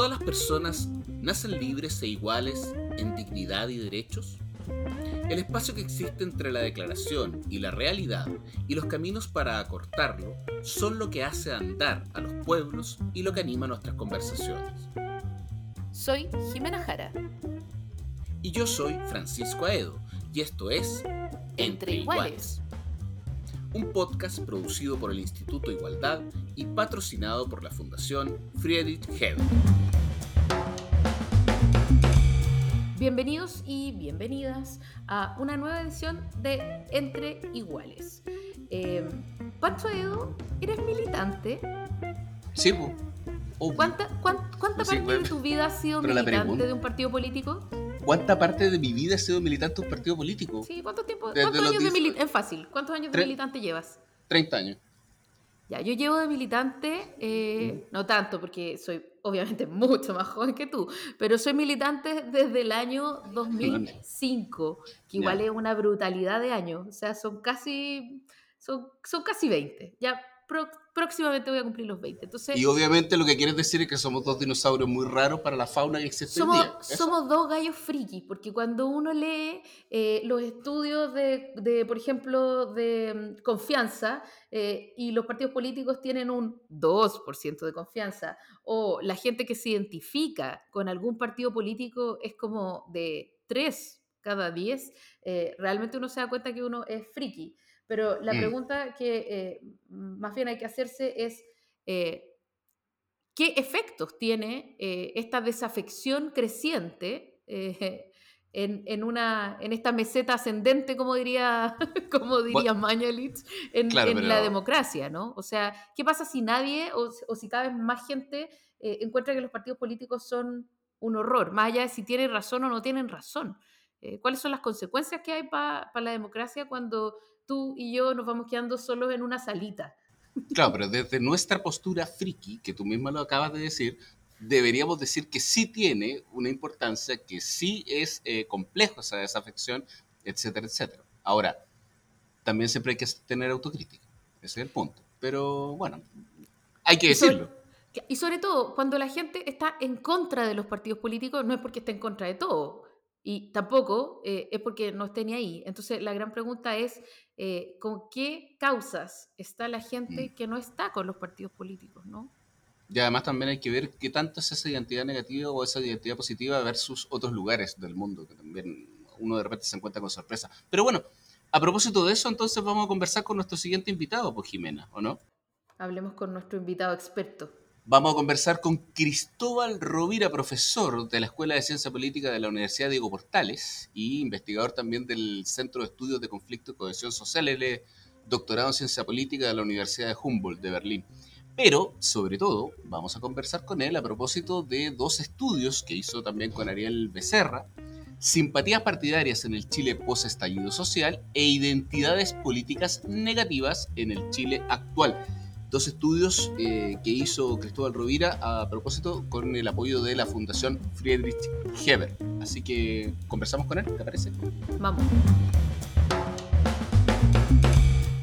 ¿Todas las personas nacen libres e iguales en dignidad y derechos? El espacio que existe entre la declaración y la realidad y los caminos para acortarlo son lo que hace andar a los pueblos y lo que anima nuestras conversaciones. Soy Jimena Jara. Y yo soy Francisco Aedo, y esto es Entre, Iguales. Un podcast producido por el Instituto Igualdad y patrocinado por la Fundación Friedrich Hebel. Bienvenidos y bienvenidas a una nueva edición de Entre Iguales. Eh, Pancho Edo, ¿eres militante? Sí, pues. ¿Cuánta, cuánta, parte de tu vida has sido militante de un partido político? ¿Cuánta parte de mi vida he sido militante de un partido político? Sí, ¿cuánto tiempo? ¿Cuántos años de militante? Es fácil. ¿Cuántos años de militante llevas? 30 años. Ya, yo llevo de militante, eh, no tanto porque soy obviamente mucho más joven que tú, pero soy militante desde el año 2005, que igual es una brutalidad de años, o sea, son casi, son, son casi 20. Ya próximamente voy a cumplir los 20. Entonces, y obviamente lo que quieres decir es que somos dos dinosaurios muy raros para la fauna que existe somos, hoy día. Somos dos gallos frikis, porque cuando uno lee eh, los estudios de, de, por ejemplo, de mm, confianza, eh, y los partidos políticos tienen un 2% de confianza, o la gente que se identifica con algún partido político es como de 3 cada 10, eh, realmente uno se da cuenta que uno es friki. Pero la mm. pregunta que eh, más bien hay que hacerse es, eh, ¿qué efectos tiene eh, esta desafección creciente en, una, en esta meseta ascendente, como diría, como diría Mañalich, en, la democracia? ¿no? O sea, ¿qué pasa si nadie o, si cada vez más gente encuentra que los partidos políticos son un horror, más allá de si tienen razón o no tienen razón? ¿Cuáles son las consecuencias que hay para la democracia cuando tú y yo nos vamos quedando solos en una salita. Claro, pero desde nuestra postura friki, que tú misma lo acabas de decir, deberíamos decir que sí tiene una importancia, que sí es eh, complejo esa desafección, etcétera, etcétera. Ahora, también siempre hay que tener autocrítica, ese es el punto. Pero bueno, hay que decirlo. y sobre todo, cuando la gente está en contra de los partidos políticos, no es porque esté en contra de todo, y tampoco eh, es porque no esté ni ahí. Entonces, la gran pregunta es, eh, ¿con qué causas está la gente mm. que no está con los partidos políticos? ¿no? Y además también hay que ver qué tanto es esa identidad negativa o esa identidad positiva versus otros lugares del mundo, que también uno de repente se encuentra con sorpresa. Pero bueno, a propósito de eso, entonces vamos a conversar con nuestro siguiente invitado, pues Jimena, ¿o no? Hablemos con nuestro invitado experto. Vamos a conversar con Cristóbal Rovira, profesor de la Escuela de Ciencia Política de la Universidad Diego Portales y investigador también del Centro de Estudios de Conflicto y Cohesión Social, él doctorado en Ciencia Política de la Universidad de Humboldt de Berlín. Pero, sobre todo, vamos a conversar con él a propósito de dos estudios que hizo también con Ariel Becerra, simpatías partidarias en el Chile post-estallido social e identidades políticas negativas en el Chile actual dos estudios eh, que hizo Cristóbal Rovira a propósito con el apoyo de la Fundación Friedrich Heber. Así que conversamos con él, ¿te parece? Vamos.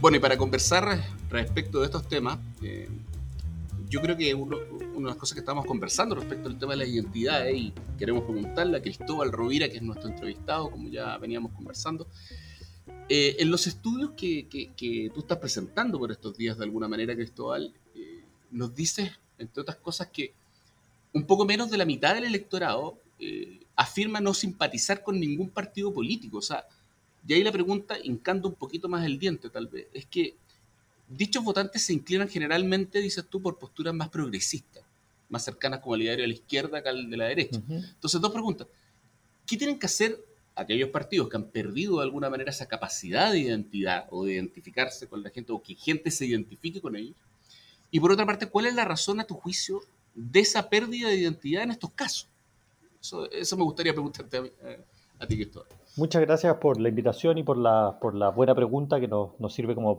Bueno, y para conversar respecto de estos temas, eh, yo creo que una de las cosas que estamos conversando respecto al tema de las identidades y queremos preguntarle a Cristóbal Rovira, que es nuestro entrevistado, como ya veníamos conversando, eh, en los estudios que, que, tú estás presentando por estos días, de alguna manera, Cristóbal, eh, nos dices, entre otras cosas, que un poco menos de la mitad del electorado eh, afirma no simpatizar con ningún partido político. O sea, y ahí la pregunta, hincando un poquito más el diente, tal vez, es que dichos votantes se inclinan generalmente, dices tú, por posturas más progresistas, más cercanas como el diario de la izquierda que al de la derecha. Entonces, dos preguntas. ¿Qué tienen que hacer aquellos partidos que han perdido de alguna manera esa capacidad de identidad o de identificarse con la gente o que gente se identifique con ellos. Y por otra parte, ¿cuál es la razón a tu juicio de esa pérdida de identidad en estos casos? Eso, me gustaría preguntarte a, eh, ti, Cristóbal. Muchas gracias por la invitación y por la, por la buena pregunta que nos, nos sirve como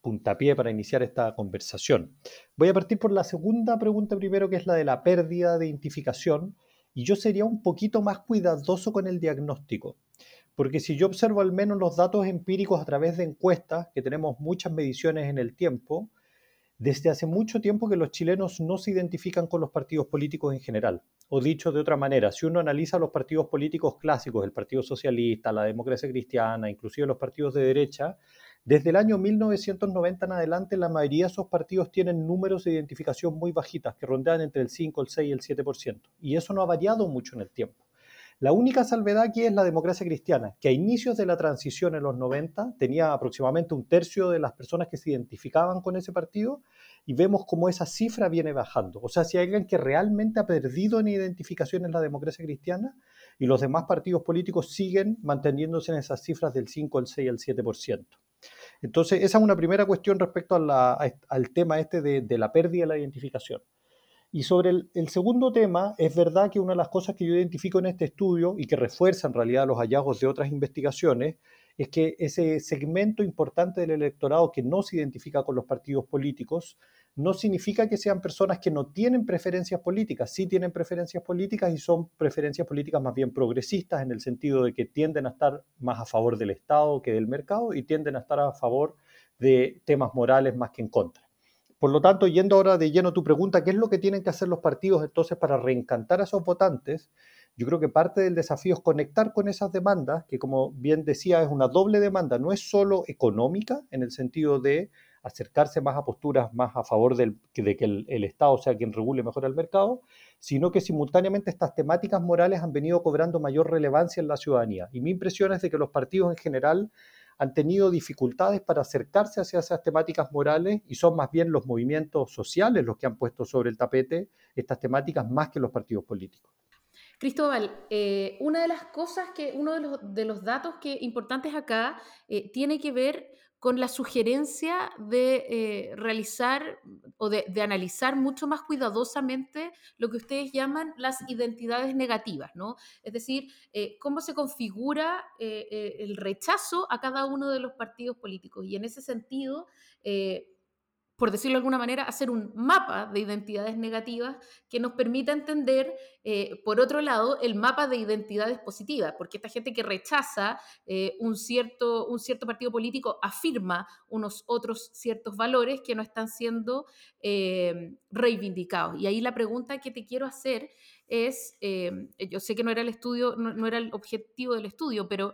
puntapié para iniciar esta conversación. Voy a partir por la segunda pregunta primero, que es la de la pérdida de identificación y yo sería un poquito más cuidadoso con el diagnóstico, porque si yo observo al menos los datos empíricos a través de encuestas, que tenemos muchas mediciones en el tiempo, desde hace mucho tiempo que los chilenos no se identifican con los partidos políticos en general. O dicho de otra manera, si uno analiza los partidos políticos clásicos, el Partido Socialista, la democracia cristiana, inclusive los partidos de derecha, desde el año 1990 en adelante la mayoría de esos partidos tienen números de identificación muy bajitas, que rondean entre el 5, el 6 y el 7%. Y eso no ha variado mucho en el tiempo. La única salvedad aquí es la democracia cristiana, que a inicios de la transición en los 90 tenía aproximadamente un tercio de las personas que se identificaban con ese partido y vemos cómo esa cifra viene bajando. O sea, si hay alguien que realmente ha perdido en identificación en la democracia cristiana y los demás partidos políticos siguen manteniéndose en esas cifras del 5, el 6 y el 7%. Entonces, esa es una primera cuestión respecto al tema este de, de la pérdida de la identificación. Y sobre el, segundo tema, es verdad que una de las cosas que yo identifico en este estudio y que refuerza en realidad los hallazgos de otras investigaciones es que ese segmento importante del electorado que no se identifica con los partidos políticos no significa que sean personas que no tienen preferencias políticas, sí tienen preferencias políticas y son preferencias políticas más bien progresistas en el sentido de que tienden a estar más a favor del Estado que del mercado y tienden a estar a favor de temas morales más que en contra. Por lo tanto, yendo ahora de lleno a tu pregunta, ¿qué es lo que tienen que hacer los partidos entonces para reencantar a esos votantes? Yo creo que parte del desafío es conectar con esas demandas, que como bien decía, es una doble demanda, no es solo económica en el sentido de acercarse más a posturas más a favor de que el, Estado sea quien regule mejor el mercado, sino que simultáneamente estas temáticas morales han venido cobrando mayor relevancia en la ciudadanía. Y mi impresión es de que los partidos en general han tenido dificultades para acercarse hacia esas temáticas morales y son más bien los movimientos sociales los que han puesto sobre el tapete estas temáticas más que los partidos políticos. Cristóbal, eh, una de las cosas que, uno de los, datos que importantes acá eh, tiene que ver con la sugerencia de eh, realizar o de, analizar mucho más cuidadosamente lo que ustedes llaman las identidades negativas, ¿no? Es decir, cómo se configura el rechazo a cada uno de los partidos políticos. Y en ese sentido, por decirlo de alguna manera, hacer un mapa de identidades negativas que nos permita entender, eh, por otro lado, el mapa de identidades positivas, porque esta gente que rechaza eh, un, cierto, un cierto partido político afirma unos otros ciertos valores que no están siendo eh, reivindicados. Y ahí la pregunta que te quiero hacer es, yo sé que no era el estudio, no, era el objetivo del estudio, pero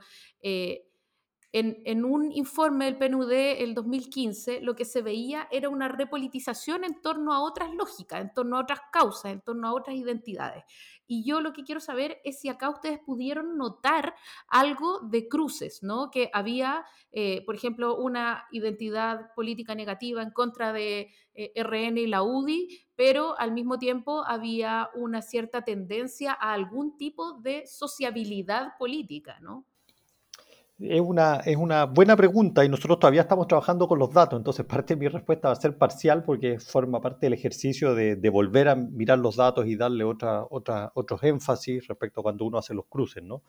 en, un informe del PNUD el 2015, lo que se veía era una repolitización en torno a otras lógicas, en torno a otras causas, en torno a otras identidades. Y yo lo que quiero saber es si acá ustedes pudieron notar algo de cruces, ¿no? Que había, eh, por ejemplo, una identidad política negativa en contra de eh, RN y la UDI, pero al mismo tiempo había una cierta tendencia a algún tipo de sociabilidad política, ¿no? Es una, es una buena pregunta y nosotros todavía estamos trabajando con los datos, entonces parte de mi respuesta va a ser parcial porque forma parte del ejercicio de, de volver a mirar los datos y darle otra, otra, otros énfasis respecto a cuando uno hace los cruces. ¿no?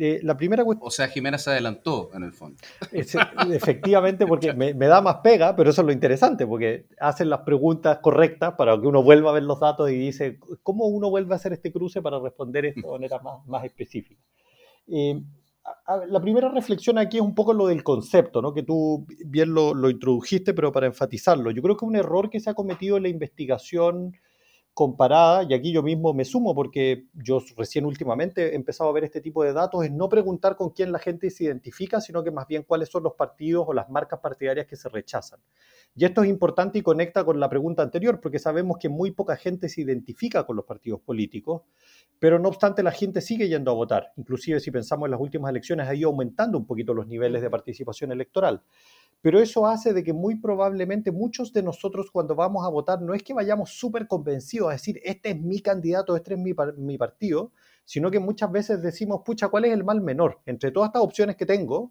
Eh, la primera O sea, Jimena se adelantó en el fondo. efectivamente, porque me, me, da más pega, pero eso es lo interesante, porque hacen las preguntas correctas para que uno vuelva a ver los datos y dice, ¿cómo uno vuelve a hacer este cruce para responder esto de manera más, más específica? Eh, la primera reflexión aquí es un poco lo del concepto, ¿no? que tú bien lo, lo, introdujiste, pero para enfatizarlo. Yo creo que un error que se ha cometido en la investigación comparada, y aquí yo mismo me sumo porque yo recién últimamente he empezado a ver este tipo de datos, es no preguntar con quién la gente se identifica, sino que más bien cuáles son los partidos o las marcas partidarias que se rechazan. Y esto es importante y conecta con la pregunta anterior, porque sabemos que muy poca gente se identifica con los partidos políticos, pero no obstante la gente sigue yendo a votar. Inclusive si pensamos en las últimas elecciones ha ido aumentando un poquito los niveles de participación electoral. Pero eso hace de que muy probablemente muchos de nosotros cuando vamos a votar no es que vayamos súper convencidos a decir, este es mi candidato, este es mi, mi partido, sino que muchas veces decimos, pucha, ¿cuál es el mal menor? Entre todas estas opciones que tengo,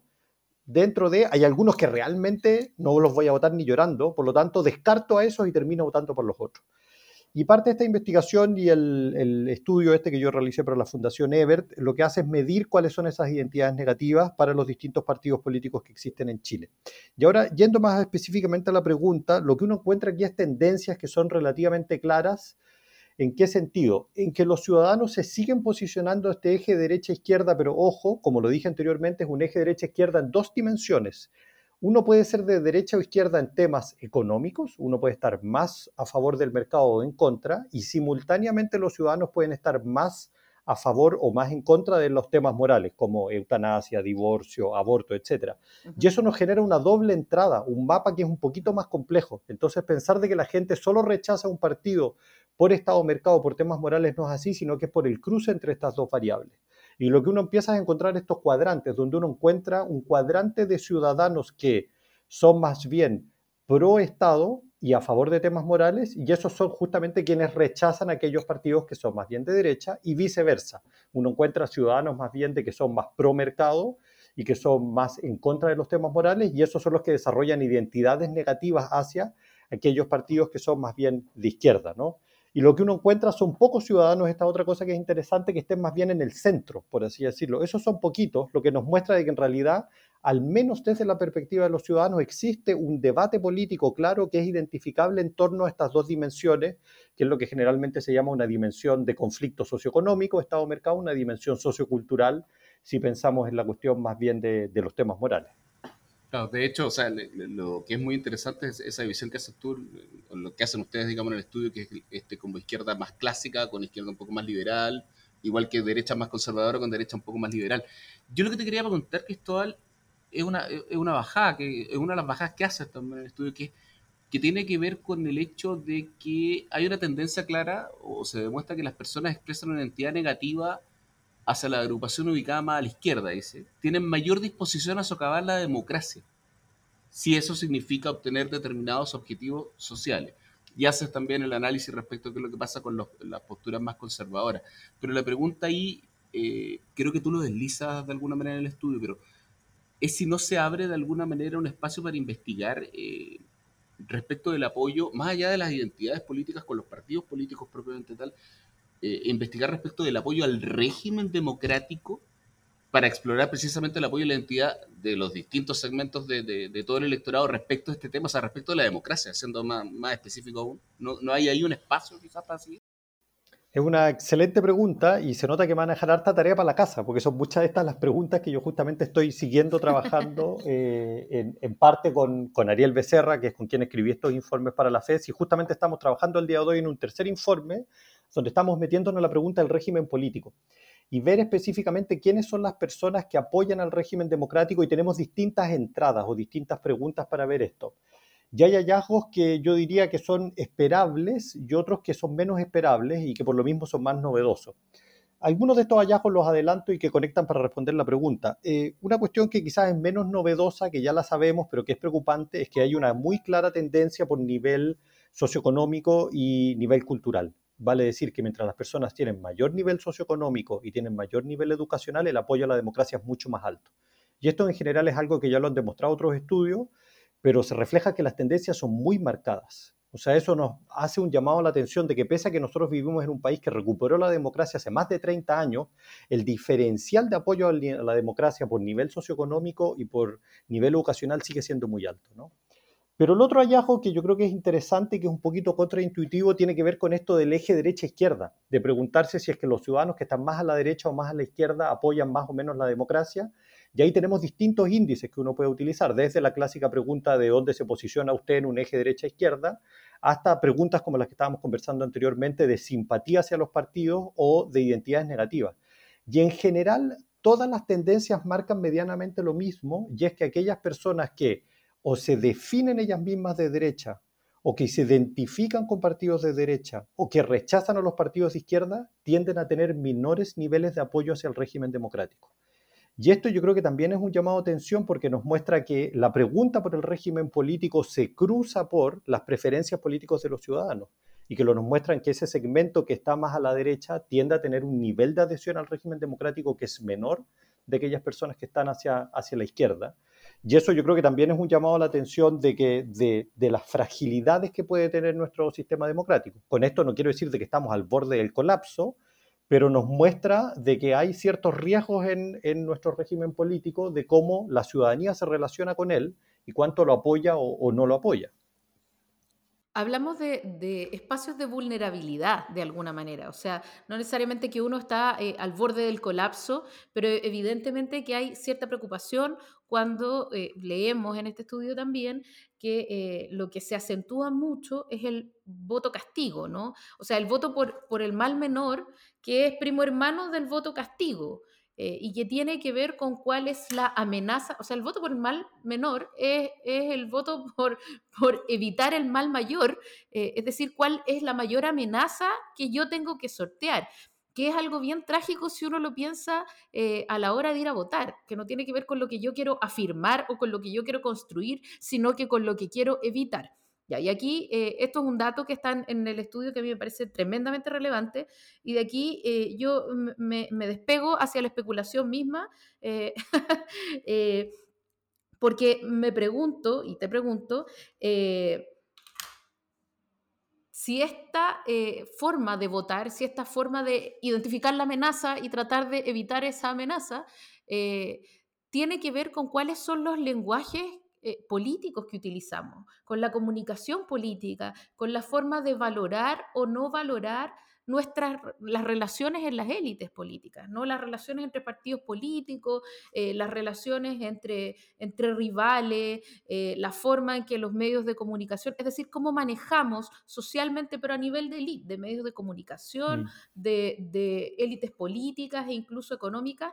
dentro de, hay algunos que realmente no los voy a votar ni llorando, por lo tanto descarto a esos y termino votando por los otros. Y parte de esta investigación y el, estudio este que yo realicé para la Fundación Ebert, lo que hace es medir cuáles son esas identidades negativas para los distintos partidos políticos que existen en Chile. Y ahora, yendo más específicamente a la pregunta, lo que uno encuentra aquí es tendencias que son relativamente claras. ¿En qué sentido? En que los ciudadanos se siguen posicionando este eje derecha-izquierda, pero ojo, como lo dije anteriormente, es un eje derecha-izquierda en dos dimensiones uno puede ser de derecha o izquierda en temas económicos, uno puede estar más a favor del mercado o en contra, y simultáneamente los ciudadanos pueden estar más a favor o más en contra de los temas morales, como eutanasia, divorcio, aborto, etc. Y eso nos genera una doble entrada, un mapa que es un poquito más complejo. Entonces, pensar de que la gente solo rechaza un partido por Estado o mercado, por temas morales, no es así, sino que es por el cruce entre estas dos variables. Y lo que uno empieza a encontrar estos cuadrantes, donde uno encuentra un cuadrante de ciudadanos que son más bien pro Estado y a favor de temas morales, y esos son justamente quienes rechazan aquellos partidos que son más bien de derecha y viceversa. Uno encuentra ciudadanos más bien de que son más pro mercado y que son más en contra de los temas morales, y esos son los que desarrollan identidades negativas hacia aquellos partidos que son más bien de izquierda, ¿no? Y lo que uno encuentra son pocos ciudadanos, esta otra cosa que es interesante, que estén más bien en el centro, por así decirlo. Esos son poquitos, lo que nos muestra que en realidad, al menos desde la perspectiva de los ciudadanos, existe un debate político claro que es identificable en torno a estas dos dimensiones, que es lo que generalmente se llama una dimensión de conflicto socioeconómico, Estado-mercado, una dimensión sociocultural, si pensamos en la cuestión más bien de los temas morales de hecho, o sea, lo que es muy interesante es esa división que haces tú, lo que hacen ustedes, digamos, en el estudio, que es este, como izquierda más clásica, con izquierda un poco más liberal, igual que derecha más conservadora con derecha un poco más liberal. Yo lo que te quería preguntar, Cristóbal, es una, es una bajada, que es una de las bajadas que haces también en el estudio, que, que tiene que ver con el hecho de que hay una tendencia clara, o se demuestra que las personas expresan una identidad negativa hacia la agrupación ubicada más a la izquierda, dice, tienen mayor disposición a socavar la democracia, si eso significa obtener determinados objetivos sociales. Y haces también el análisis respecto a qué es lo que pasa con las posturas más conservadoras. Pero la pregunta ahí, eh, creo que tú lo deslizas de alguna manera en el estudio, pero es si no se abre de alguna manera un espacio para investigar eh, respecto del apoyo, más allá de las identidades políticas con los partidos políticos propiamente tal, eh, investigar respecto del apoyo al régimen democrático para explorar precisamente el apoyo y la identidad de los distintos segmentos de, todo el electorado respecto a este tema, o sea, respecto a la democracia, siendo más, más específico aún. ¿No, ¿No, hay ahí un espacio quizás para seguir? Es una excelente pregunta y se nota que van a dejar harta tarea para la casa, porque son muchas de estas las preguntas que yo justamente estoy siguiendo trabajando eh, en, en, parte con, con, Ariel Becerra, que es con quien escribí estos informes para la FES, y justamente estamos trabajando el día de hoy en un tercer informe donde estamos metiéndonos en la pregunta del régimen político y ver específicamente quiénes son las personas que apoyan al régimen democrático y tenemos distintas entradas o distintas preguntas para ver esto. Ya hay hallazgos que yo diría que son esperables y otros que son menos esperables y que por lo mismo son más novedosos. Algunos de estos hallazgos los adelanto y que conectan para responder la pregunta. Eh, una cuestión que quizás es menos novedosa, que ya la sabemos, pero que es preocupante, es que hay una muy clara tendencia por nivel socioeconómico y nivel cultural. Vale decir que mientras las personas tienen mayor nivel socioeconómico y tienen mayor nivel educacional, el apoyo a la democracia es mucho más alto. Y esto en general es algo que ya lo han demostrado otros estudios, pero se refleja que las tendencias son muy marcadas. O sea, eso nos hace un llamado a la atención de que pese a que nosotros vivimos en un país que recuperó la democracia hace más de 30 años, el diferencial de apoyo a la democracia por nivel socioeconómico y por nivel educacional sigue siendo muy alto. ¿no? Pero el otro hallazgo que yo creo que es interesante y que es un poquito contraintuitivo tiene que ver con esto del eje derecha-izquierda, de preguntarse si es que los ciudadanos que están más a la derecha o más a la izquierda apoyan más o menos la democracia. Y ahí tenemos distintos índices que uno puede utilizar, desde la clásica pregunta de dónde se posiciona usted en un eje derecha-izquierda, hasta preguntas como las que estábamos conversando anteriormente de simpatía hacia los partidos o de identidades negativas. Y en general, todas las tendencias marcan medianamente lo mismo, y es que aquellas personas que o se definen ellas mismas de derecha, o que se identifican con partidos de derecha, o que rechazan a los partidos de izquierda, tienden a tener menores niveles de apoyo hacia el régimen democrático. Y esto yo creo que también es un llamado a atención porque nos muestra que la pregunta por el régimen político se cruza por las preferencias políticas de los ciudadanos y que lo nos muestran que ese segmento que está más a la derecha tiende a tener un nivel de adhesión al régimen democrático que es menor de aquellas personas que están hacia, hacia la izquierda. Y eso yo creo que también es un llamado a la atención de, que, de, las fragilidades que puede tener nuestro sistema democrático. Con esto no quiero decir de que estamos al borde del colapso, pero nos muestra de que hay ciertos riesgos en, nuestro régimen político de cómo la ciudadanía se relaciona con él y cuánto lo apoya o, no lo apoya. Hablamos de, espacios de vulnerabilidad de alguna manera, o sea, no necesariamente que uno está eh, al borde del colapso, pero evidentemente que hay cierta preocupación cuando eh, leemos en este estudio también que eh, lo que se acentúa mucho es el voto castigo, ¿no? O sea, el voto por, por el mal menor, que es primo hermano del voto castigo. Eh, y que tiene que ver con cuál es la amenaza, o sea, el voto por el mal menor es, el voto por, por, evitar el mal mayor, eh, es decir, cuál es la mayor amenaza que yo tengo que sortear que es algo bien trágico si uno lo piensa eh, a la hora de ir a votar, que no tiene que ver con lo que yo quiero afirmar o con lo que yo quiero construir, sino que con lo que quiero evitar y aquí eh, esto es un dato que está en el estudio que a mí me parece tremendamente relevante y de aquí eh, yo me, despego hacia la especulación misma eh, porque me pregunto y te pregunto si esta forma de votar, si esta forma de identificar la amenaza y tratar de evitar esa amenaza tiene que ver con cuáles son los lenguajes eh, políticos que utilizamos, con la comunicación política, con la forma de valorar o no valorar nuestras las relaciones en las élites políticas, ¿no? las relaciones entre partidos políticos, eh, las relaciones entre, entre rivales, eh, la forma en que los medios de comunicación, es decir, cómo manejamos socialmente, pero a nivel de élite, de medios de comunicación, mm. de, élites políticas e incluso económicas,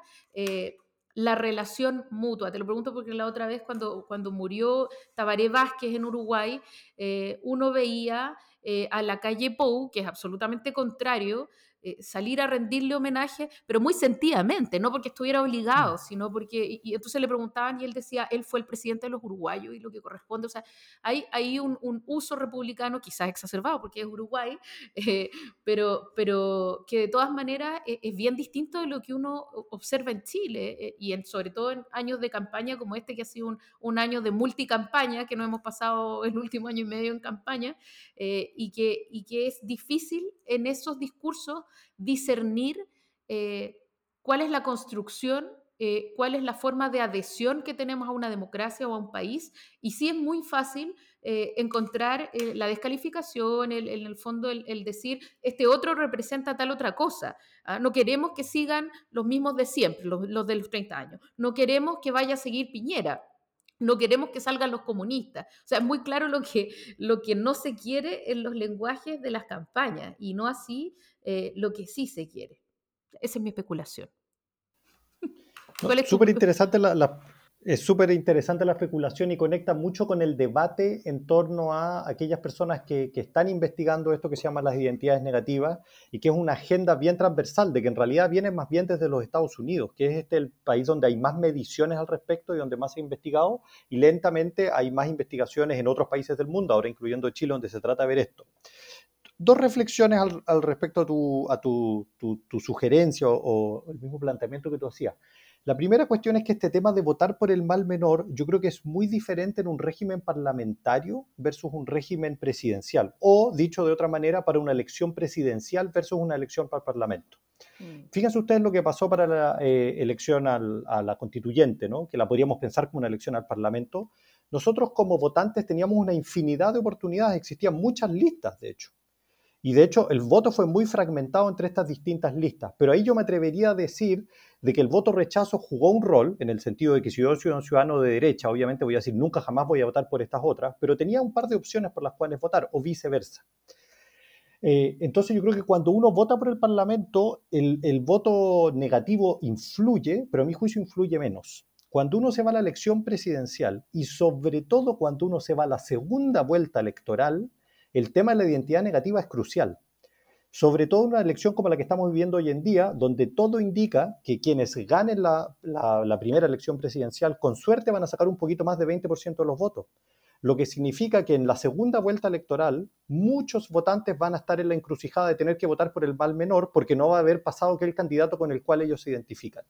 la relación mutua. Te lo pregunto porque la otra vez cuando, cuando murió Tabaré Vázquez en Uruguay, eh, uno veía eh, a la calle Pou, que es absolutamente contrario, eh, salir a rendirle homenaje, pero muy sentidamente, no porque estuviera obligado, mm. sino porque, y, entonces le preguntaban y él decía, él fue el presidente de los uruguayos y lo que corresponde, o sea, hay, hay un, uso republicano quizás exacerbado porque es Uruguay, eh, pero, pero que de todas maneras eh, es, bien distinto de lo que uno observa en Chile y en, sobre todo en años de campaña como este que ha sido un, un año de multicampaña, que no hemos pasado el último año y medio en campaña, y, que, y que es difícil en esos discursos discernir eh, cuál es la construcción, eh, cuál es la forma de adhesión que tenemos a una democracia o a un país. Y sí es muy fácil eh, encontrar la descalificación, en el fondo el, decir, este otro representa tal otra cosa. ¿ah? No queremos que sigan los mismos de siempre, los, los de los 30 años. No queremos que vaya a seguir Piñera no queremos que salgan los comunistas. O sea, es muy claro lo que, lo que no se quiere en los lenguajes de las campañas y no así eh, lo que sí se quiere. Esa es mi especulación. Súper interesante la, es súper interesante la especulación y conecta mucho con el debate en torno a aquellas personas que, están investigando esto que se llama las identidades negativas y que es una agenda bien transversal, de que en realidad viene más bien desde los Estados Unidos, que es este el país donde hay más mediciones al respecto y donde más se ha investigado, y lentamente hay más investigaciones en otros países del mundo, ahora incluyendo Chile, donde se trata de ver esto. Dos reflexiones al, respecto a, tu, sugerencia o, o el mismo planteamiento que tú hacías. La primera cuestión es que este tema de votar por el mal menor, yo creo que es muy diferente en un régimen parlamentario versus un régimen presidencial, o dicho de otra manera, para una elección presidencial versus una elección para el Parlamento. Mm. Fíjense ustedes lo que pasó para la eh, elección a la constituyente, ¿no? que la podríamos pensar como una elección al Parlamento. Nosotros como votantes teníamos una infinidad de oportunidades, existían muchas listas, de hecho. Y de hecho, el voto fue muy fragmentado entre estas distintas listas. Pero ahí yo me atrevería a decir de que el voto rechazo jugó un rol, en el sentido de que si yo soy un ciudadano de derecha, obviamente voy a decir nunca jamás voy a votar por estas otras, pero tenía un par de opciones por las cuales votar, o viceversa. Eh, entonces yo creo que cuando uno vota por el Parlamento, el, el voto negativo influye, pero a mi juicio influye menos. Cuando uno se va a la elección presidencial y sobre todo cuando uno se va a la segunda vuelta electoral, el tema de la identidad negativa es crucial. Sobre todo en una elección como la que estamos viviendo hoy en día, donde todo indica que quienes ganen la, primera elección presidencial con suerte van a sacar un poquito más de 20% de los votos. Lo que significa que en la segunda vuelta electoral muchos votantes van a estar en la encrucijada de tener que votar por el mal menor porque no va a haber pasado aquel candidato con el cual ellos se identifican.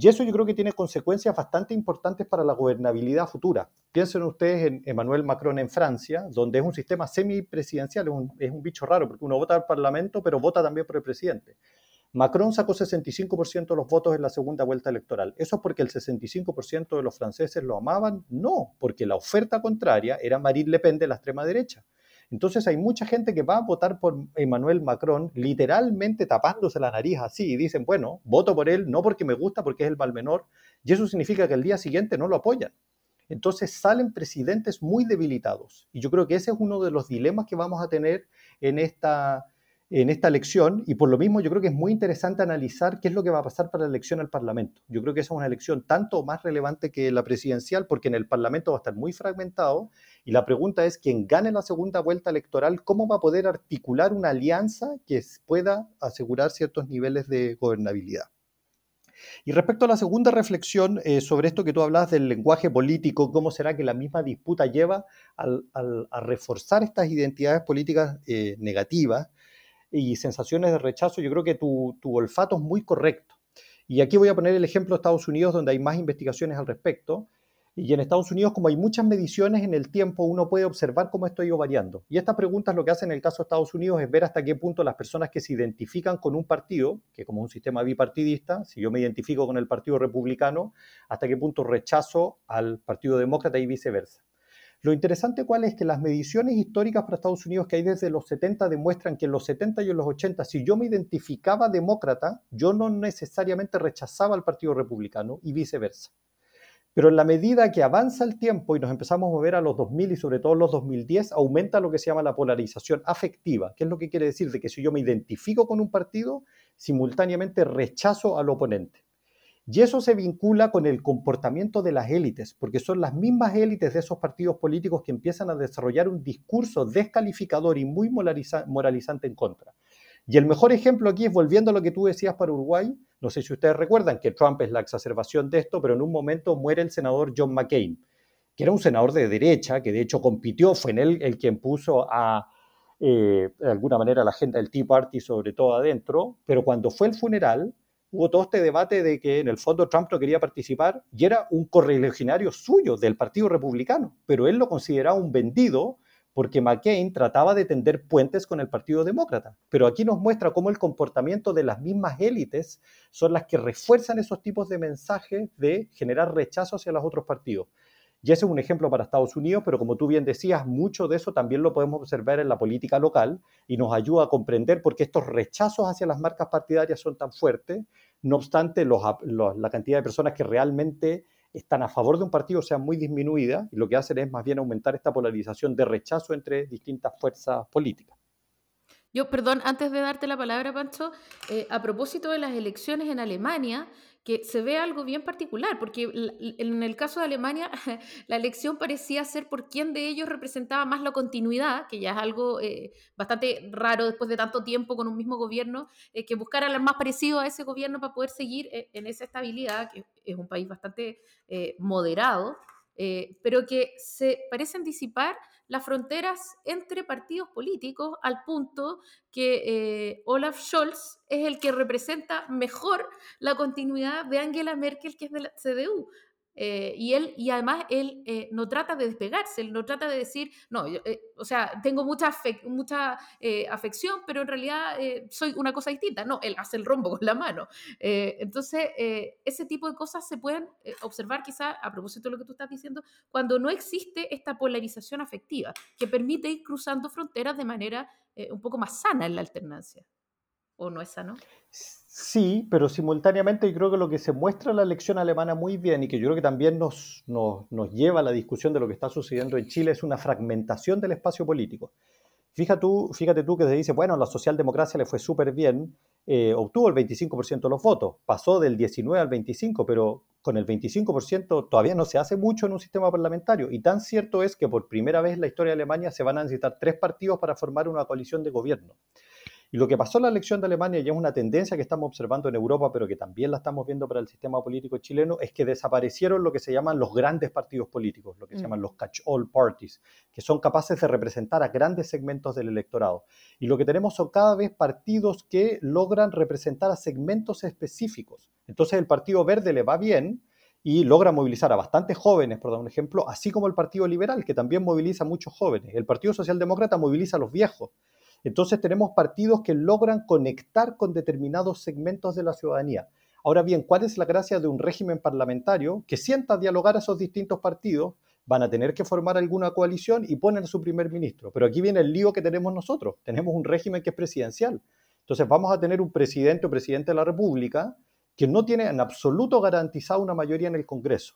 Y eso yo creo que tiene consecuencias bastante importantes para la gobernabilidad futura. Piensen ustedes en Emmanuel Macron en Francia, donde es un sistema semipresidencial, es un, es un bicho raro, porque uno vota al Parlamento, pero vota también por el presidente. Macron sacó 65% de los votos en la segunda vuelta electoral. ¿Eso es porque el 65% de los franceses lo amaban? No, porque la oferta contraria era Marine Le Pen de la extrema derecha. Entonces hay mucha gente que va a votar por Emmanuel Macron literalmente tapándose la nariz así y dicen, bueno, voto por él no porque me gusta, porque es el mal menor, y eso significa que el día siguiente no lo apoyan. Entonces salen presidentes muy debilitados. Y yo creo que ese es uno de los dilemas que vamos a tener en esta, en esta elección y por lo mismo yo creo que es muy interesante analizar qué es lo que va a pasar para la elección al Parlamento. Yo creo que esa es una elección tanto más relevante que la presidencial porque en el Parlamento va a estar muy fragmentado y la pregunta es, quien gane la segunda vuelta electoral, ¿cómo va a poder articular una alianza que pueda asegurar ciertos niveles de gobernabilidad? Y respecto a la segunda reflexión eh, sobre esto que tú hablas del lenguaje político, ¿cómo será que la misma disputa lleva a reforzar estas identidades políticas eh, negativas? Y sensaciones de rechazo, yo creo que tu, olfato es muy correcto. Y aquí voy a poner el ejemplo de Estados Unidos, donde hay más investigaciones al respecto. Y en Estados Unidos, como hay muchas mediciones en el tiempo, uno puede observar cómo esto ha ido variando. Y estas preguntas lo que hacen en el caso de Estados Unidos es ver hasta qué punto las personas que se identifican con un partido, que como un sistema bipartidista, si yo me identifico con el Partido Republicano, hasta qué punto rechazo al Partido Demócrata y viceversa. Lo interesante cuál es que las mediciones históricas para Estados Unidos que hay desde los 70 demuestran que en los 70 y en los 80, si yo me identificaba demócrata, yo no necesariamente rechazaba al Partido Republicano y viceversa. Pero en la medida que avanza el tiempo y nos empezamos a mover a los 2000 y sobre todo los 2010, aumenta lo que se llama la polarización afectiva. ¿Qué es lo que quiere decir? De que si yo me identifico con un partido, simultáneamente rechazo al oponente. Y eso se vincula con el comportamiento de las élites, porque son las mismas élites de esos partidos políticos que empiezan a desarrollar un discurso descalificador y muy moralizante en contra. Y el mejor ejemplo aquí es volviendo a lo que tú decías para Uruguay. No sé si ustedes recuerdan que Trump es la exacerbación de esto, pero en un momento muere el senador John McCain, que era un senador de derecha, que de hecho compitió, fue en él el quien puso a, eh, de alguna manera, la agenda del Tea Party, sobre todo adentro, pero cuando fue el funeral, hubo todo este debate de que en el fondo Trump no quería participar y era un correligionario suyo del Partido Republicano, pero él lo consideraba un vendido porque McCain trataba de tender puentes con el Partido Demócrata. Pero aquí nos muestra cómo el comportamiento de las mismas élites son las que refuerzan esos tipos de mensajes de generar rechazo hacia los otros partidos. Y ese es un ejemplo para Estados Unidos, pero como tú bien decías, mucho de eso también lo podemos observar en la política local y nos ayuda a comprender por qué estos rechazos hacia las marcas partidarias son tan fuertes, no obstante la cantidad de personas que realmente están a favor de un partido sea muy disminuida y lo que hacen es más bien aumentar esta polarización de rechazo entre distintas fuerzas políticas. Yo, perdón, antes de darte la palabra, Pancho, eh, a propósito de las elecciones en Alemania, que se ve algo bien particular, porque en el caso de Alemania la elección parecía ser por quién de ellos representaba más la continuidad, que ya es algo eh, bastante raro después de tanto tiempo con un mismo gobierno, eh, que buscara al más parecido a ese gobierno para poder seguir en esa estabilidad, que es un país bastante moderado, pero que se parecen disipar las fronteras entre partidos políticos al punto que eh, Olaf Scholz es el que representa mejor la continuidad de Angela Merkel, que es de la CDU. Eh, y él, y además él eh, no trata de despegarse, él no trata de decir, no, eh, o sea, tengo mucha, mucha afección, pero en realidad soy una cosa distinta. No, él hace el rombo con la mano. entonces, ese tipo de cosas se pueden observar quizá a propósito de lo que tú estás diciendo, cuando no existe esta polarización afectiva que permite ir cruzando fronteras de manera un poco más sana en la alternancia. ¿O no es sano? Sí, pero simultáneamente yo creo que lo que se muestra la elección alemana muy bien y que yo creo que también nos, nos, lleva a la discusión de lo que está sucediendo en Chile es una fragmentación del espacio político. Fíjate tú, fíjate tú que se dice, bueno, la socialdemocracia le fue súper bien, eh, obtuvo el 25% de los votos, pasó del 19 al 25, pero con el 25% todavía no se hace mucho en un sistema parlamentario. Y tan cierto es que por primera vez en la historia de Alemania se van a necesitar tres partidos para formar una coalición de gobierno. Y lo que pasó en la elección de Alemania, y es una tendencia que estamos observando en Europa, pero que también la estamos viendo para el sistema político chileno, es que desaparecieron lo que se llaman los grandes partidos políticos, lo que se mm. llaman los catch-all parties, que son capaces de representar a grandes segmentos del electorado. Y lo que tenemos son cada vez partidos que logran representar a segmentos específicos. Entonces el Partido Verde le va bien, y logra movilizar a bastantes jóvenes, por dar un ejemplo, así como el Partido Liberal, que también moviliza a muchos jóvenes. El Partido Socialdemócrata moviliza a los viejos. Entonces tenemos partidos que logran conectar con determinados segmentos de la ciudadanía. Ahora bien, ¿cuál es la gracia de un régimen parlamentario que sienta dialogar a esos distintos partidos van a tener que formar alguna coalición y ponen a su primer ministro. Pero aquí viene el lío que tenemos nosotros. Tenemos un régimen que es presidencial. Entonces vamos a tener un presidente o presidente de la República que no tiene en absoluto garantizado una mayoría en el Congreso.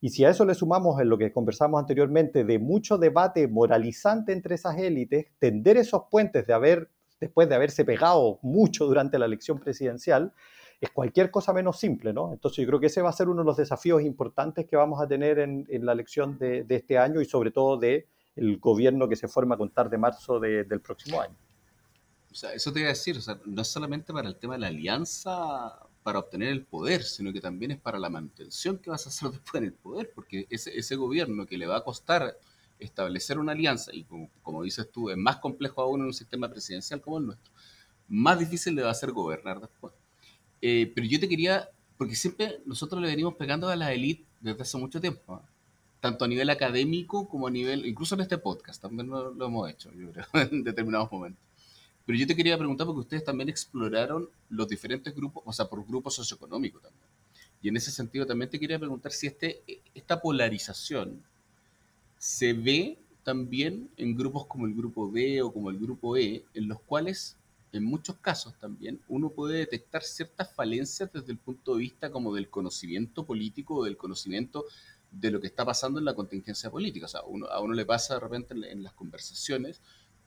Y si a eso le sumamos en lo que conversamos anteriormente de mucho debate moralizante entre esas élites, tender esos puentes de haber, después de haberse pegado mucho durante la elección presidencial, es cualquier cosa menos simple, ¿no? Entonces yo creo que ese va a ser uno de los desafíos importantes que vamos a tener en, la elección de, este año y sobre todo de el gobierno que se forma a contar de marzo del próximo año. Eso te iba a decir, o sea, no es solamente para el tema de la alianza para obtener el poder, sino que también es para la mantención que vas a hacer después en el poder, porque ese, gobierno que le va a costar establecer una alianza, y como, dices tú, es más complejo aún en un sistema presidencial como el nuestro, más difícil le va a ser gobernar después. Eh, pero yo te quería, porque siempre nosotros le venimos pegando a la élite desde hace mucho tiempo, tanto a nivel académico como a nivel, incluso en este podcast, también lo, hemos hecho, yo creo, en determinados momentos. Pero yo te quería preguntar porque ustedes también exploraron los diferentes grupos, o sea, por grupos socioeconómicos también. Y en ese sentido también te quería preguntar si este, esta polarización se ve también en grupos como el grupo B o como el grupo E, en los cuales en muchos casos también uno puede detectar ciertas falencias desde el punto de vista como del conocimiento político o del conocimiento de lo que está pasando en la contingencia política. O sea, a uno le pasa de repente en, las conversaciones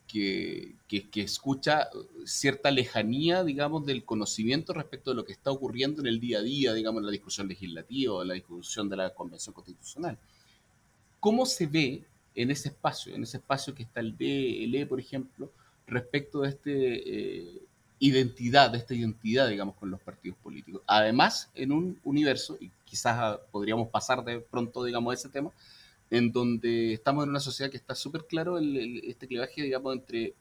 que, que, escucha cierta lejanía, digamos, del conocimiento respecto de lo que está ocurriendo en el día a día, digamos, en la discusión legislativa, en la discusión de la Convención Constitucional. ¿Cómo se ve en ese espacio, en ese espacio que está el D, el E, por ejemplo, respecto de este eh, identidad, de esta identidad, digamos, con los partidos políticos. Además, en un universo, y quizás podríamos pasar de pronto, digamos, a ese tema, en donde estamos en una sociedad que está súper claro el, este clivaje, digamos, entre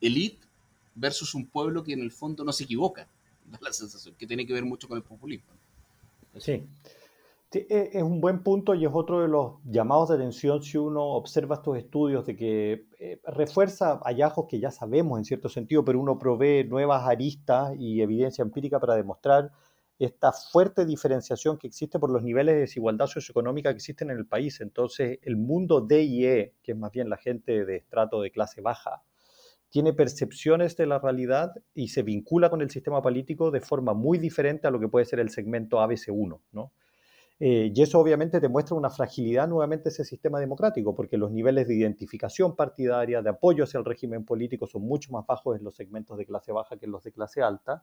elite versus un pueblo que en el fondo no se equivoca, da la sensación, que tiene que ver mucho con el populismo. Sí. E, es un buen punto y es otro de los llamados de atención si uno observa estos estudios de que eh, refuerza hallazgos que ya sabemos en cierto sentido, pero uno provee nuevas aristas y evidencia empírica para demostrar esta fuerte diferenciación que existe por los niveles de desigualdad socioeconómica que existen en el país. Entonces, el mundo D y E, que es más bien la gente de estrato de clase baja, tiene percepciones de la realidad y se vincula con el sistema político de forma muy diferente a lo que puede ser el segmento ABC1, ¿no? Eh, y eso obviamente demuestra una fragilidad nuevamente ese sistema democrático, porque los niveles de identificación partidaria, de apoyo hacia el régimen político son mucho más bajos en los segmentos de clase baja que en los de clase alta.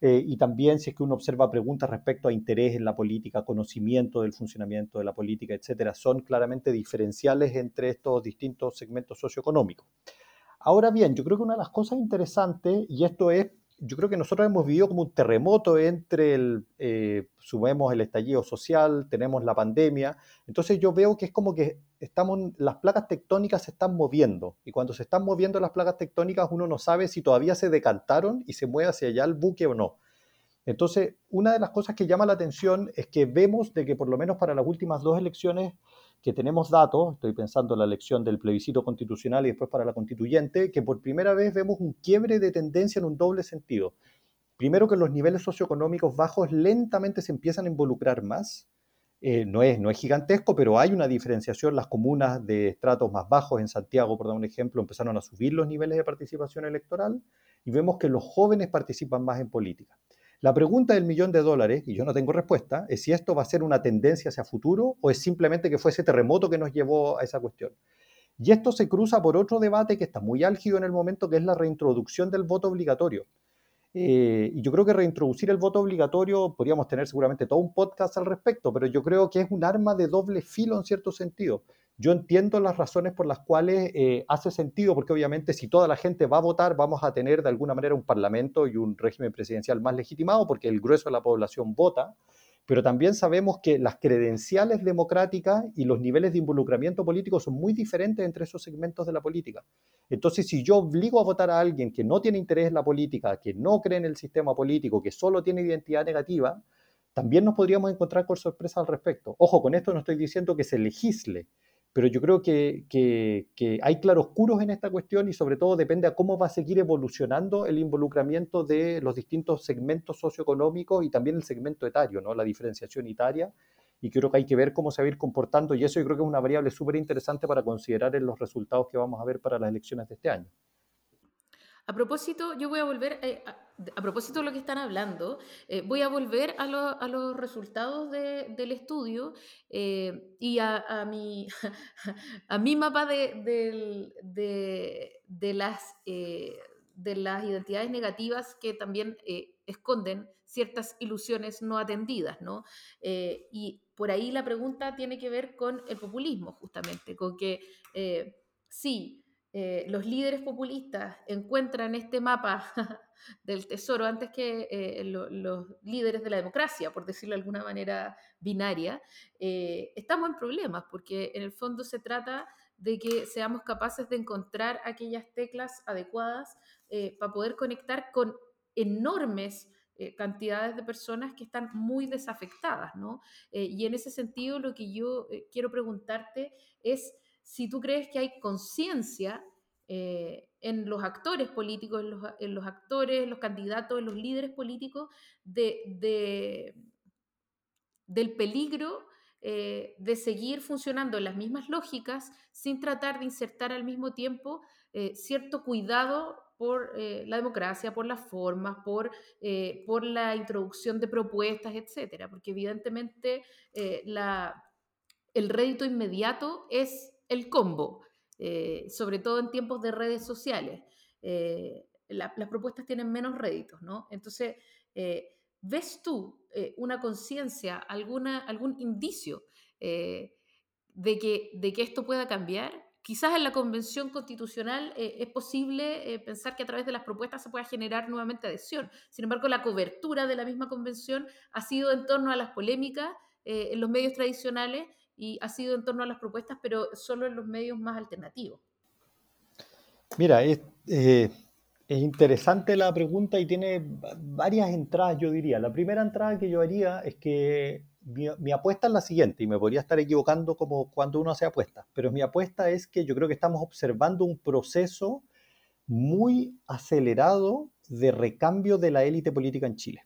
Eh, y también si es que uno observa preguntas respecto a interés en la política, conocimiento del funcionamiento de la política, etcétera, son claramente diferenciales entre estos distintos segmentos socioeconómicos. Ahora bien, yo creo que una de las cosas interesantes, y esto es yo creo que nosotros hemos vivido como un terremoto entre el, eh, sumemos el estallido social, tenemos la pandemia, entonces yo veo que es como que estamos, las placas tectónicas se están moviendo, y cuando se están moviendo las placas tectónicas uno no sabe si todavía se decantaron y se mueve hacia allá el buque o no. Entonces, una de las cosas que llama la atención es que vemos de que por lo menos para las últimas dos elecciones que tenemos datos, estoy pensando en la elección del plebiscito constitucional y después para la constituyente, que por primera vez vemos un quiebre de tendencia en un doble sentido. Primero que los niveles socioeconómicos bajos lentamente se empiezan a involucrar más. Eh, no, es, no es gigantesco, pero hay una diferenciación. Las comunas de estratos más bajos en Santiago, por dar un ejemplo, empezaron a subir los niveles de participación electoral y vemos que los jóvenes participan más en política. La pregunta del millón de dólares, y yo no tengo respuesta, es si esto va a ser una tendencia hacia futuro o es simplemente que fue ese terremoto que nos llevó a esa cuestión. Y esto se cruza por otro debate que está muy álgido en el momento, que es la reintroducción del voto obligatorio. Eh, y yo creo que reintroducir el voto obligatorio, podríamos tener seguramente todo un podcast al respecto, pero yo creo que es un arma de doble filo en cierto sentido. Yo entiendo las razones por las cuales eh, hace sentido, porque obviamente si toda la gente va a votar, vamos a tener de alguna manera un parlamento y un régimen presidencial más legitimado, porque el grueso de la población vota, pero también sabemos que las credenciales democráticas y los niveles de involucramiento político son muy diferentes entre esos segmentos de la política. Entonces, si yo obligo a votar a alguien que no tiene interés en la política, que no cree en el sistema político, que solo tiene identidad negativa, también nos podríamos encontrar con sorpresas al respecto. Ojo, con esto no estoy diciendo que se legisle, pero yo creo que, hay claroscuros en esta cuestión y sobre todo depende a cómo va a seguir evolucionando el involucramiento de los distintos segmentos socioeconómicos y también el segmento etario, ¿no? la diferenciación etaria, y creo que hay que ver cómo se va a ir comportando y eso yo creo que es una variable súper interesante para considerar en los resultados que vamos a ver para las elecciones de este año. A propósito, yo voy a volver, eh, a, propósito de lo que están hablando, eh, voy a volver a, los resultados del estudio eh, y a, mi, a mi mapa de, de, las, de las identidades negativas que también esconden ciertas ilusiones no atendidas, ¿no? y por ahí la pregunta tiene que ver con el populismo, justamente, con que sí, eh, los líderes populistas encuentran este mapa del tesoro antes que eh, los líderes de la democracia, por decirlo de alguna manera binaria, eh, estamos en problemas porque en el fondo se trata de que seamos capaces de encontrar aquellas teclas adecuadas para poder conectar con enormes cantidades de personas que están muy desafectadas, ¿no? y en ese sentido lo que yo quiero preguntarte es si tú crees que hay conciencia eh, en los actores políticos, en los, actores, los candidatos, en los líderes políticos, de, del peligro eh, de seguir funcionando en las mismas lógicas sin tratar de insertar al mismo tiempo eh, cierto cuidado por la democracia, por las formas, por, por la introducción de propuestas, etcétera, porque evidentemente la, el rédito inmediato es el combo, eh, sobre todo en tiempos de redes sociales. Eh, las propuestas tienen menos réditos, ¿no? Entonces, eh, ¿ves tú una conciencia, algún indicio de, que, de que esto pueda cambiar? Quizás en la convención constitucional es posible pensar que a través de las propuestas se pueda generar nuevamente adhesión. Sin embargo, la cobertura de la misma convención ha sido en torno a las polémicas en los medios tradicionales y ha sido en torno a las propuestas, pero solo en los medios más alternativos. Mira, es, eh, es interesante la pregunta y tiene varias entradas, yo diría. La primera entrada que yo haría es que mi, apuesta es la siguiente, y me podría estar equivocando como cuando uno hace apuestas, pero mi apuesta es que yo creo que estamos observando un proceso muy acelerado de recambio de la élite política en Chile.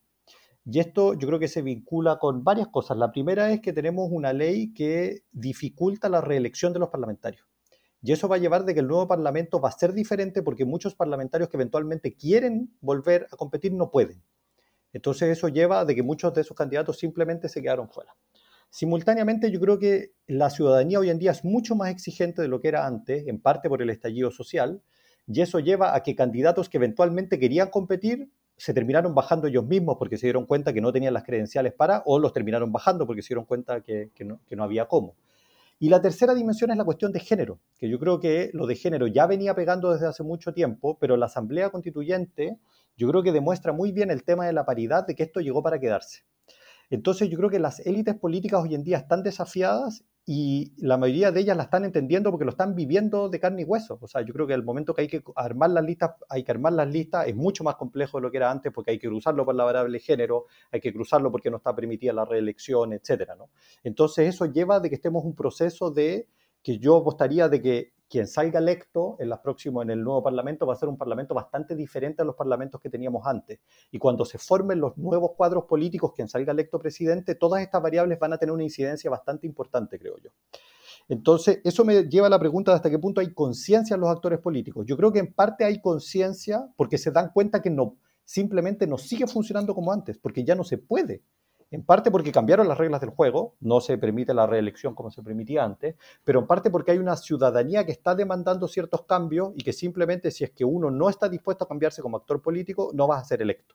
Y esto yo creo que se vincula con varias cosas. La primera es que tenemos una ley que dificulta la reelección de los parlamentarios. Y eso va a llevar de que el nuevo parlamento va a ser diferente porque muchos parlamentarios que eventualmente quieren volver a competir no pueden. Entonces eso lleva de que muchos de esos candidatos simplemente se quedaron fuera. Simultáneamente yo creo que la ciudadanía hoy en día es mucho más exigente de lo que era antes, en parte por el estallido social, y eso lleva a que candidatos que eventualmente querían competir se terminaron bajando ellos mismos porque se dieron cuenta que no tenían las credenciales para, o los terminaron bajando porque se dieron cuenta que, no, había cómo. Y la tercera dimensión es la cuestión de género, que yo creo que lo de género ya venía pegando desde hace mucho tiempo, pero la Asamblea Constituyente yo creo que demuestra muy bien el tema de la paridad, de que esto llegó para quedarse. Entonces yo creo que las élites políticas hoy en día están desafiadas y la mayoría de ellas la están entendiendo porque lo están viviendo de carne y hueso. O sea, yo creo que el momento que hay que armar las listas, hay que armar las listas, es mucho más complejo de lo que era antes porque hay que cruzarlo por la variable género, hay que cruzarlo porque no está permitida la reelección, etcétera, ¿no? Entonces eso lleva de que estemos un proceso de que yo apostaría de que quien salga electo en, las próximas, en el nuevo Parlamento va a ser un Parlamento bastante diferente a los parlamentos que teníamos antes. Y cuando se formen los nuevos cuadros políticos, quien salga electo presidente, todas estas variables van a tener una incidencia bastante importante, creo yo. Entonces, eso me lleva a la pregunta de hasta qué punto hay conciencia en los actores políticos. Yo creo que en parte hay conciencia porque se dan cuenta que no, simplemente no sigue funcionando como antes, porque ya no se puede en parte porque cambiaron las reglas del juego, no se permite la reelección como se permitía antes, pero en parte porque hay una ciudadanía que está demandando ciertos cambios y que simplemente si es que uno no está dispuesto a cambiarse como actor político, no vas a ser electo.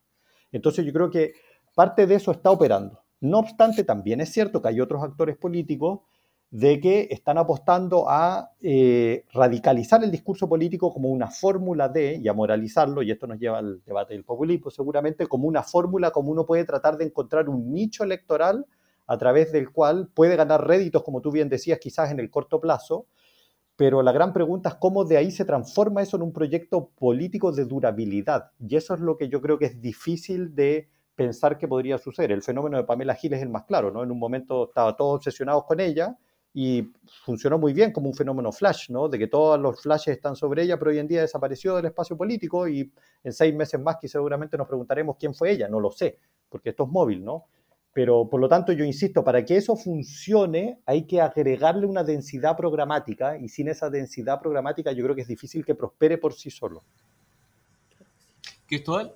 Entonces yo creo que parte de eso está operando. No obstante, también es cierto que hay otros actores políticos de que están apostando a eh, radicalizar el discurso político como una fórmula de, y a moralizarlo, y esto nos lleva al debate del populismo seguramente, como una fórmula como uno puede tratar de encontrar un nicho electoral a través del cual puede ganar réditos, como tú bien decías, quizás en el corto plazo, pero la gran pregunta es cómo de ahí se transforma eso en un proyecto político de durabilidad. Y eso es lo que yo creo que es difícil de pensar que podría suceder. El fenómeno de Pamela Giles es el más claro, ¿no? En un momento estaba todos obsesionados con ella, y funcionó muy bien como un fenómeno flash, ¿no? De que todos los flashes están sobre ella, pero hoy en día desapareció del espacio político y en seis meses más que seguramente nos preguntaremos quién fue ella, no lo sé, porque esto es móvil, ¿no? Pero por lo tanto, yo insisto, para que eso funcione hay que agregarle una densidad programática y sin esa densidad programática yo creo que es difícil que prospere por sí solo. Cristóbal,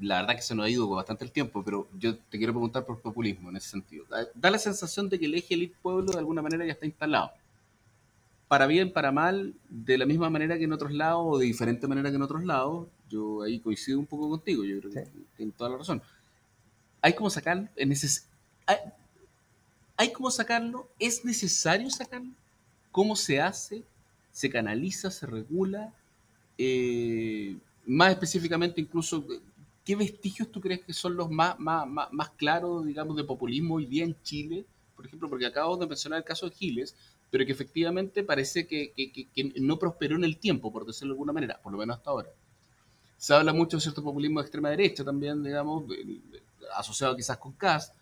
la verdad que se nos ha ido bastante el tiempo, pero yo te quiero preguntar por populismo en ese sentido. Da, la sensación de que el eje elite pueblo de alguna manera ya está instalado. Para bien, para mal, de la misma manera que en otros lados o de diferente manera que en otros lados, yo ahí coincido un poco contigo, yo creo que tienes toda la razón. Hay como sacarlo, es hay, hay como sacarlo, es necesario sacarlo. ¿Cómo se hace? ¿Se canaliza? ¿Se regula? Eh, más específicamente, incluso, ¿qué vestigios tú crees que son los más, más, más, claros, digamos, de populismo hoy día en Chile? Por ejemplo, porque acabo de mencionar el caso de Giles, pero que efectivamente parece que, no prosperó en el tiempo, por decirlo de alguna manera, por lo menos hasta ahora. Se habla mucho de cierto populismo de extrema derecha también, digamos, asociado quizás con Cast,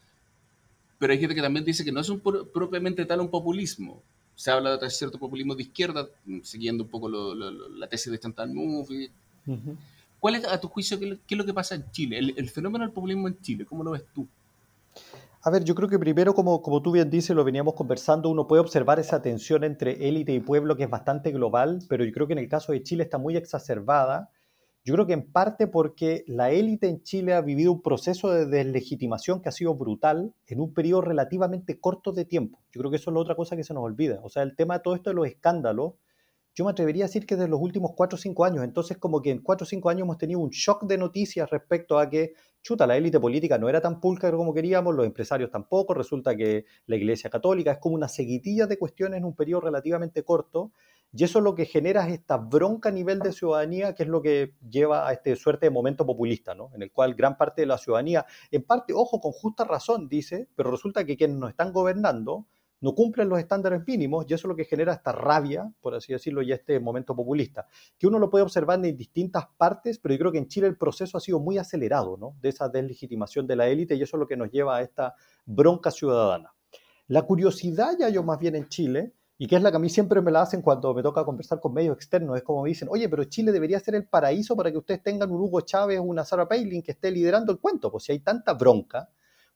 pero hay gente que también dice que no es un, propiamente tal un populismo. Se habla de cierto populismo de izquierda, siguiendo un poco la tesis de Chantal Mouffe, ¿Cuál es, a tu juicio, qué, es lo que pasa en Chile? El, fenómeno del populismo en Chile, ¿cómo lo ves tú? A ver, yo creo que primero, como, como tú bien dices, lo veníamos conversando, uno puede observar esa tensión entre élite y pueblo que es bastante global, pero yo creo que en el caso de Chile está muy exacerbada. Yo creo que en parte porque la élite en Chile ha vivido un proceso de deslegitimación que ha sido brutal en un periodo relativamente corto de tiempo. Yo creo que eso es la otra cosa que se nos olvida. O sea, el tema de todo esto de los escándalos yo me atrevería a decir que desde los últimos 4 o 5 años. Entonces, como que en 4 o 5 años hemos tenido un shock de noticias respecto a que, chuta, la élite política no era tan pulcra como queríamos, los empresarios tampoco, resulta que la Iglesia Católica es como una seguitilla de cuestiones en un periodo relativamente corto. Y eso lo que genera es esta bronca a nivel de ciudadanía, que es lo que lleva a este suerte de momento populista, ¿no? En el cual gran parte de la ciudadanía, en parte, ojo, con justa razón, dice, pero resulta que quienes nos están gobernando no cumplen los estándares mínimos y eso es lo que genera esta rabia, por así decirlo, y este momento populista, que uno lo puede observar en distintas partes, pero yo creo que en Chile el proceso ha sido muy acelerado, ¿no? De esa deslegitimación de la élite y eso es lo que nos lleva a esta bronca ciudadana. La curiosidad ya yo más bien en Chile, y que es la que a mí siempre me la hacen cuando me toca conversar con medios externos, es como me dicen, oye, pero Chile debería ser el paraíso para que ustedes tengan un Hugo Chávez, una Sarah Palin que esté liderando el cuento, pues si hay tanta bronca,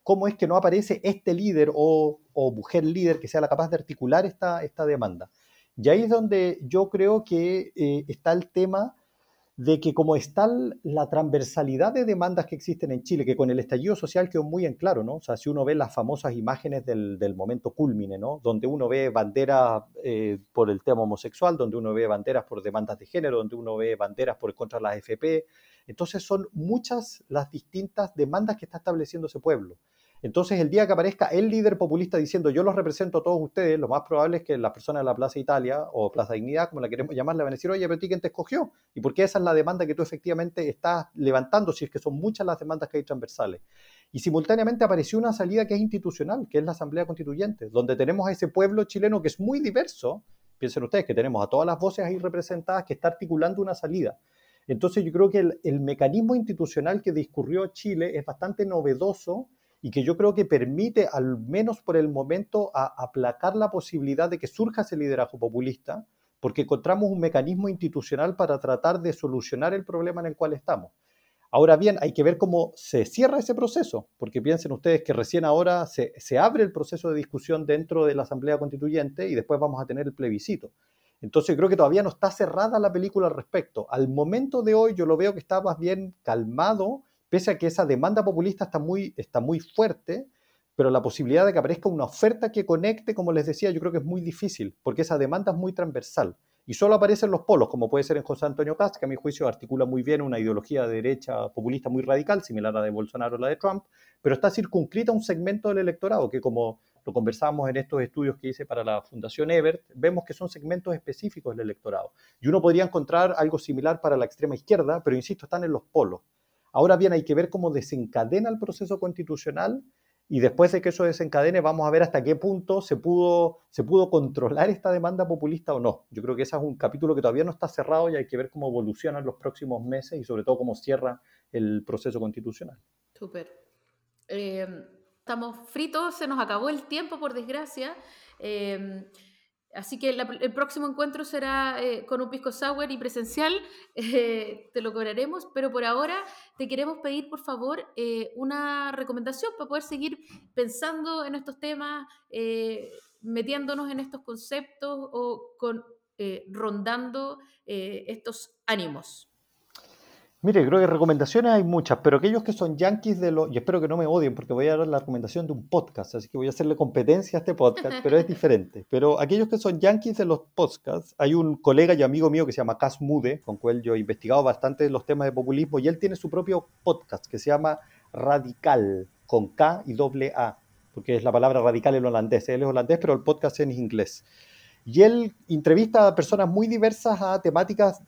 cómo es que no aparece este líder o, mujer líder que sea la capaz de articular esta, demanda. Y ahí es donde yo creo que eh, está el tema de que como está la transversalidad de demandas que existen en Chile, que con el estallido social quedó muy en claro, ¿no? O sea, si uno ve las famosas imágenes del, momento culmine, ¿no? Donde uno ve banderas eh, por el tema homosexual, donde uno ve banderas por demandas de género, donde uno ve banderas por contra las FP. Entonces son muchas las distintas demandas que está estableciendo ese pueblo. Entonces, el día que aparezca el líder populista diciendo yo los represento a todos ustedes, lo más probable es que las personas de la Plaza Italia o Plaza Dignidad, como la queremos llamar, le van a decir, oye, pero ¿tú quién te escogió? ¿Y por qué esa es la demanda que tú efectivamente estás levantando, si es que son muchas las demandas que hay transversales? Y simultáneamente apareció una salida que es institucional, que es la Asamblea Constituyente, donde tenemos a ese pueblo chileno que es muy diverso. Piensen ustedes que tenemos a todas las voces ahí representadas que está articulando una salida. Entonces yo creo que el mecanismo institucional que discurrió Chile es bastante novedoso y que yo creo que permite, al menos por el momento, aplacar la posibilidad de que surja ese liderazgo populista, porque encontramos un mecanismo institucional para tratar de solucionar el problema en el cual estamos. Ahora bien, hay que ver cómo se cierra ese proceso, porque piensen ustedes que recién ahora se, se, abre el proceso de discusión dentro de la Asamblea Constituyente y después vamos a tener el plebiscito. Entonces creo que todavía no está cerrada la película al respecto. Al momento de hoy yo lo veo que está más bien calmado pese a que esa demanda populista está muy, está muy fuerte, pero la posibilidad de que aparezca una oferta que conecte, como les decía, yo creo que es muy difícil, porque esa demanda es muy transversal. Y solo aparecen los polos, como puede ser en José Antonio Cast, que a mi juicio articula muy bien una ideología de derecha populista muy radical, similar a la de Bolsonaro o la de Trump, pero está circunscrita a un segmento del electorado, que como lo conversamos en estos estudios que hice para la Fundación Ebert, vemos que son segmentos específicos del electorado. Y uno podría encontrar algo similar para la extrema izquierda, pero insisto, están en los polos. Ahora bien, hay que ver cómo desencadena el proceso constitucional y después de que eso desencadene vamos a ver hasta qué punto se pudo, se pudo controlar esta demanda populista o no. Yo creo que ese es un capítulo que todavía no está cerrado y hay que ver cómo evoluciona en los próximos meses y sobre todo cómo cierra el proceso constitucional. Súper. Eh, estamos fritos, se nos acabó el tiempo por desgracia. Eh, Así que el próximo encuentro será eh, con un pisco sour y presencial, eh, te lo cobraremos, pero por ahora te queremos pedir, por favor, eh, una recomendación para poder seguir pensando en estos temas, metiéndonos en estos conceptos o con, rondando estos ánimos. Mire, creo que recomendaciones hay muchas, pero aquellos que son yankees de los... Y espero que no me odien porque voy a dar la recomendación de un podcast, así que voy a hacerle competencia a este podcast, pero es diferente. Pero aquellos que son yankees de los podcasts, hay un colega y amigo mío que se llama Cas Mude, con cual yo he investigado bastante los temas de populismo, y él tiene su propio podcast que se llama Radical, con K y doble A, porque es la palabra radical en holandés. Él es holandés, pero el podcast es en inglés. Y él entrevista a personas muy diversas a temáticas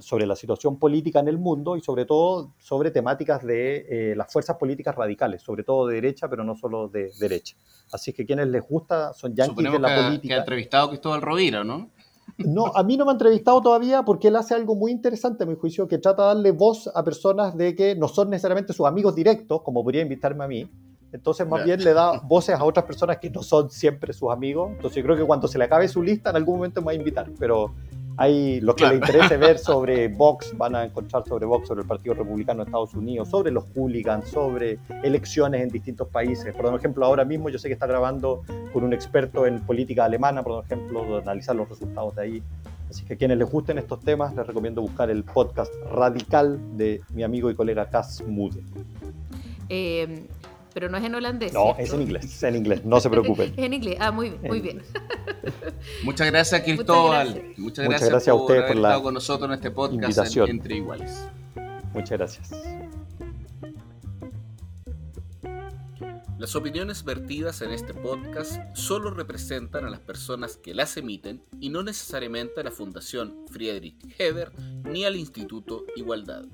sobre la situación política en el mundo y sobre todo sobre temáticas de eh, las fuerzas políticas radicales, sobre todo de derecha, pero no solo de derecha. Así que quienes les gusta son yanquis de la política. que ha entrevistado Cristóbal Rovira, ¿no? No, a mí no me ha entrevistado todavía porque él hace algo muy interesante, a mi juicio, que trata de darle voz a personas de que no son necesariamente sus amigos directos, como podría invitarme a mí, entonces, más bien le da voces a otras personas que no son siempre sus amigos. Entonces, yo creo que cuando se le acabe su lista, en algún momento me va a invitar. Pero hay lo que le interese ver sobre Vox, van a encontrar sobre Vox, sobre el Partido Republicano de Estados Unidos, sobre los hooligans, sobre elecciones en distintos países. Por ejemplo, ahora mismo yo sé que está grabando con un experto en política alemana, por ejemplo, de analizar los resultados de ahí. Así que a quienes les gusten estos temas, les recomiendo buscar el podcast Radical de mi amigo y colega Cas Mude. Eh, pero no es en holandés. No, es en inglés, es en inglés, no se preocupen. es en inglés, ah, muy bien, muy bien. Muchas gracias, Cristóbal. Muchas gracias, gracias, a usted por, haber estado con nosotros en este podcast Entre Iguales. Muchas gracias. Las opiniones vertidas en este podcast solo representan a las personas que las emiten y no necesariamente a la Fundación Friedrich Heber ni al Instituto Igualdad.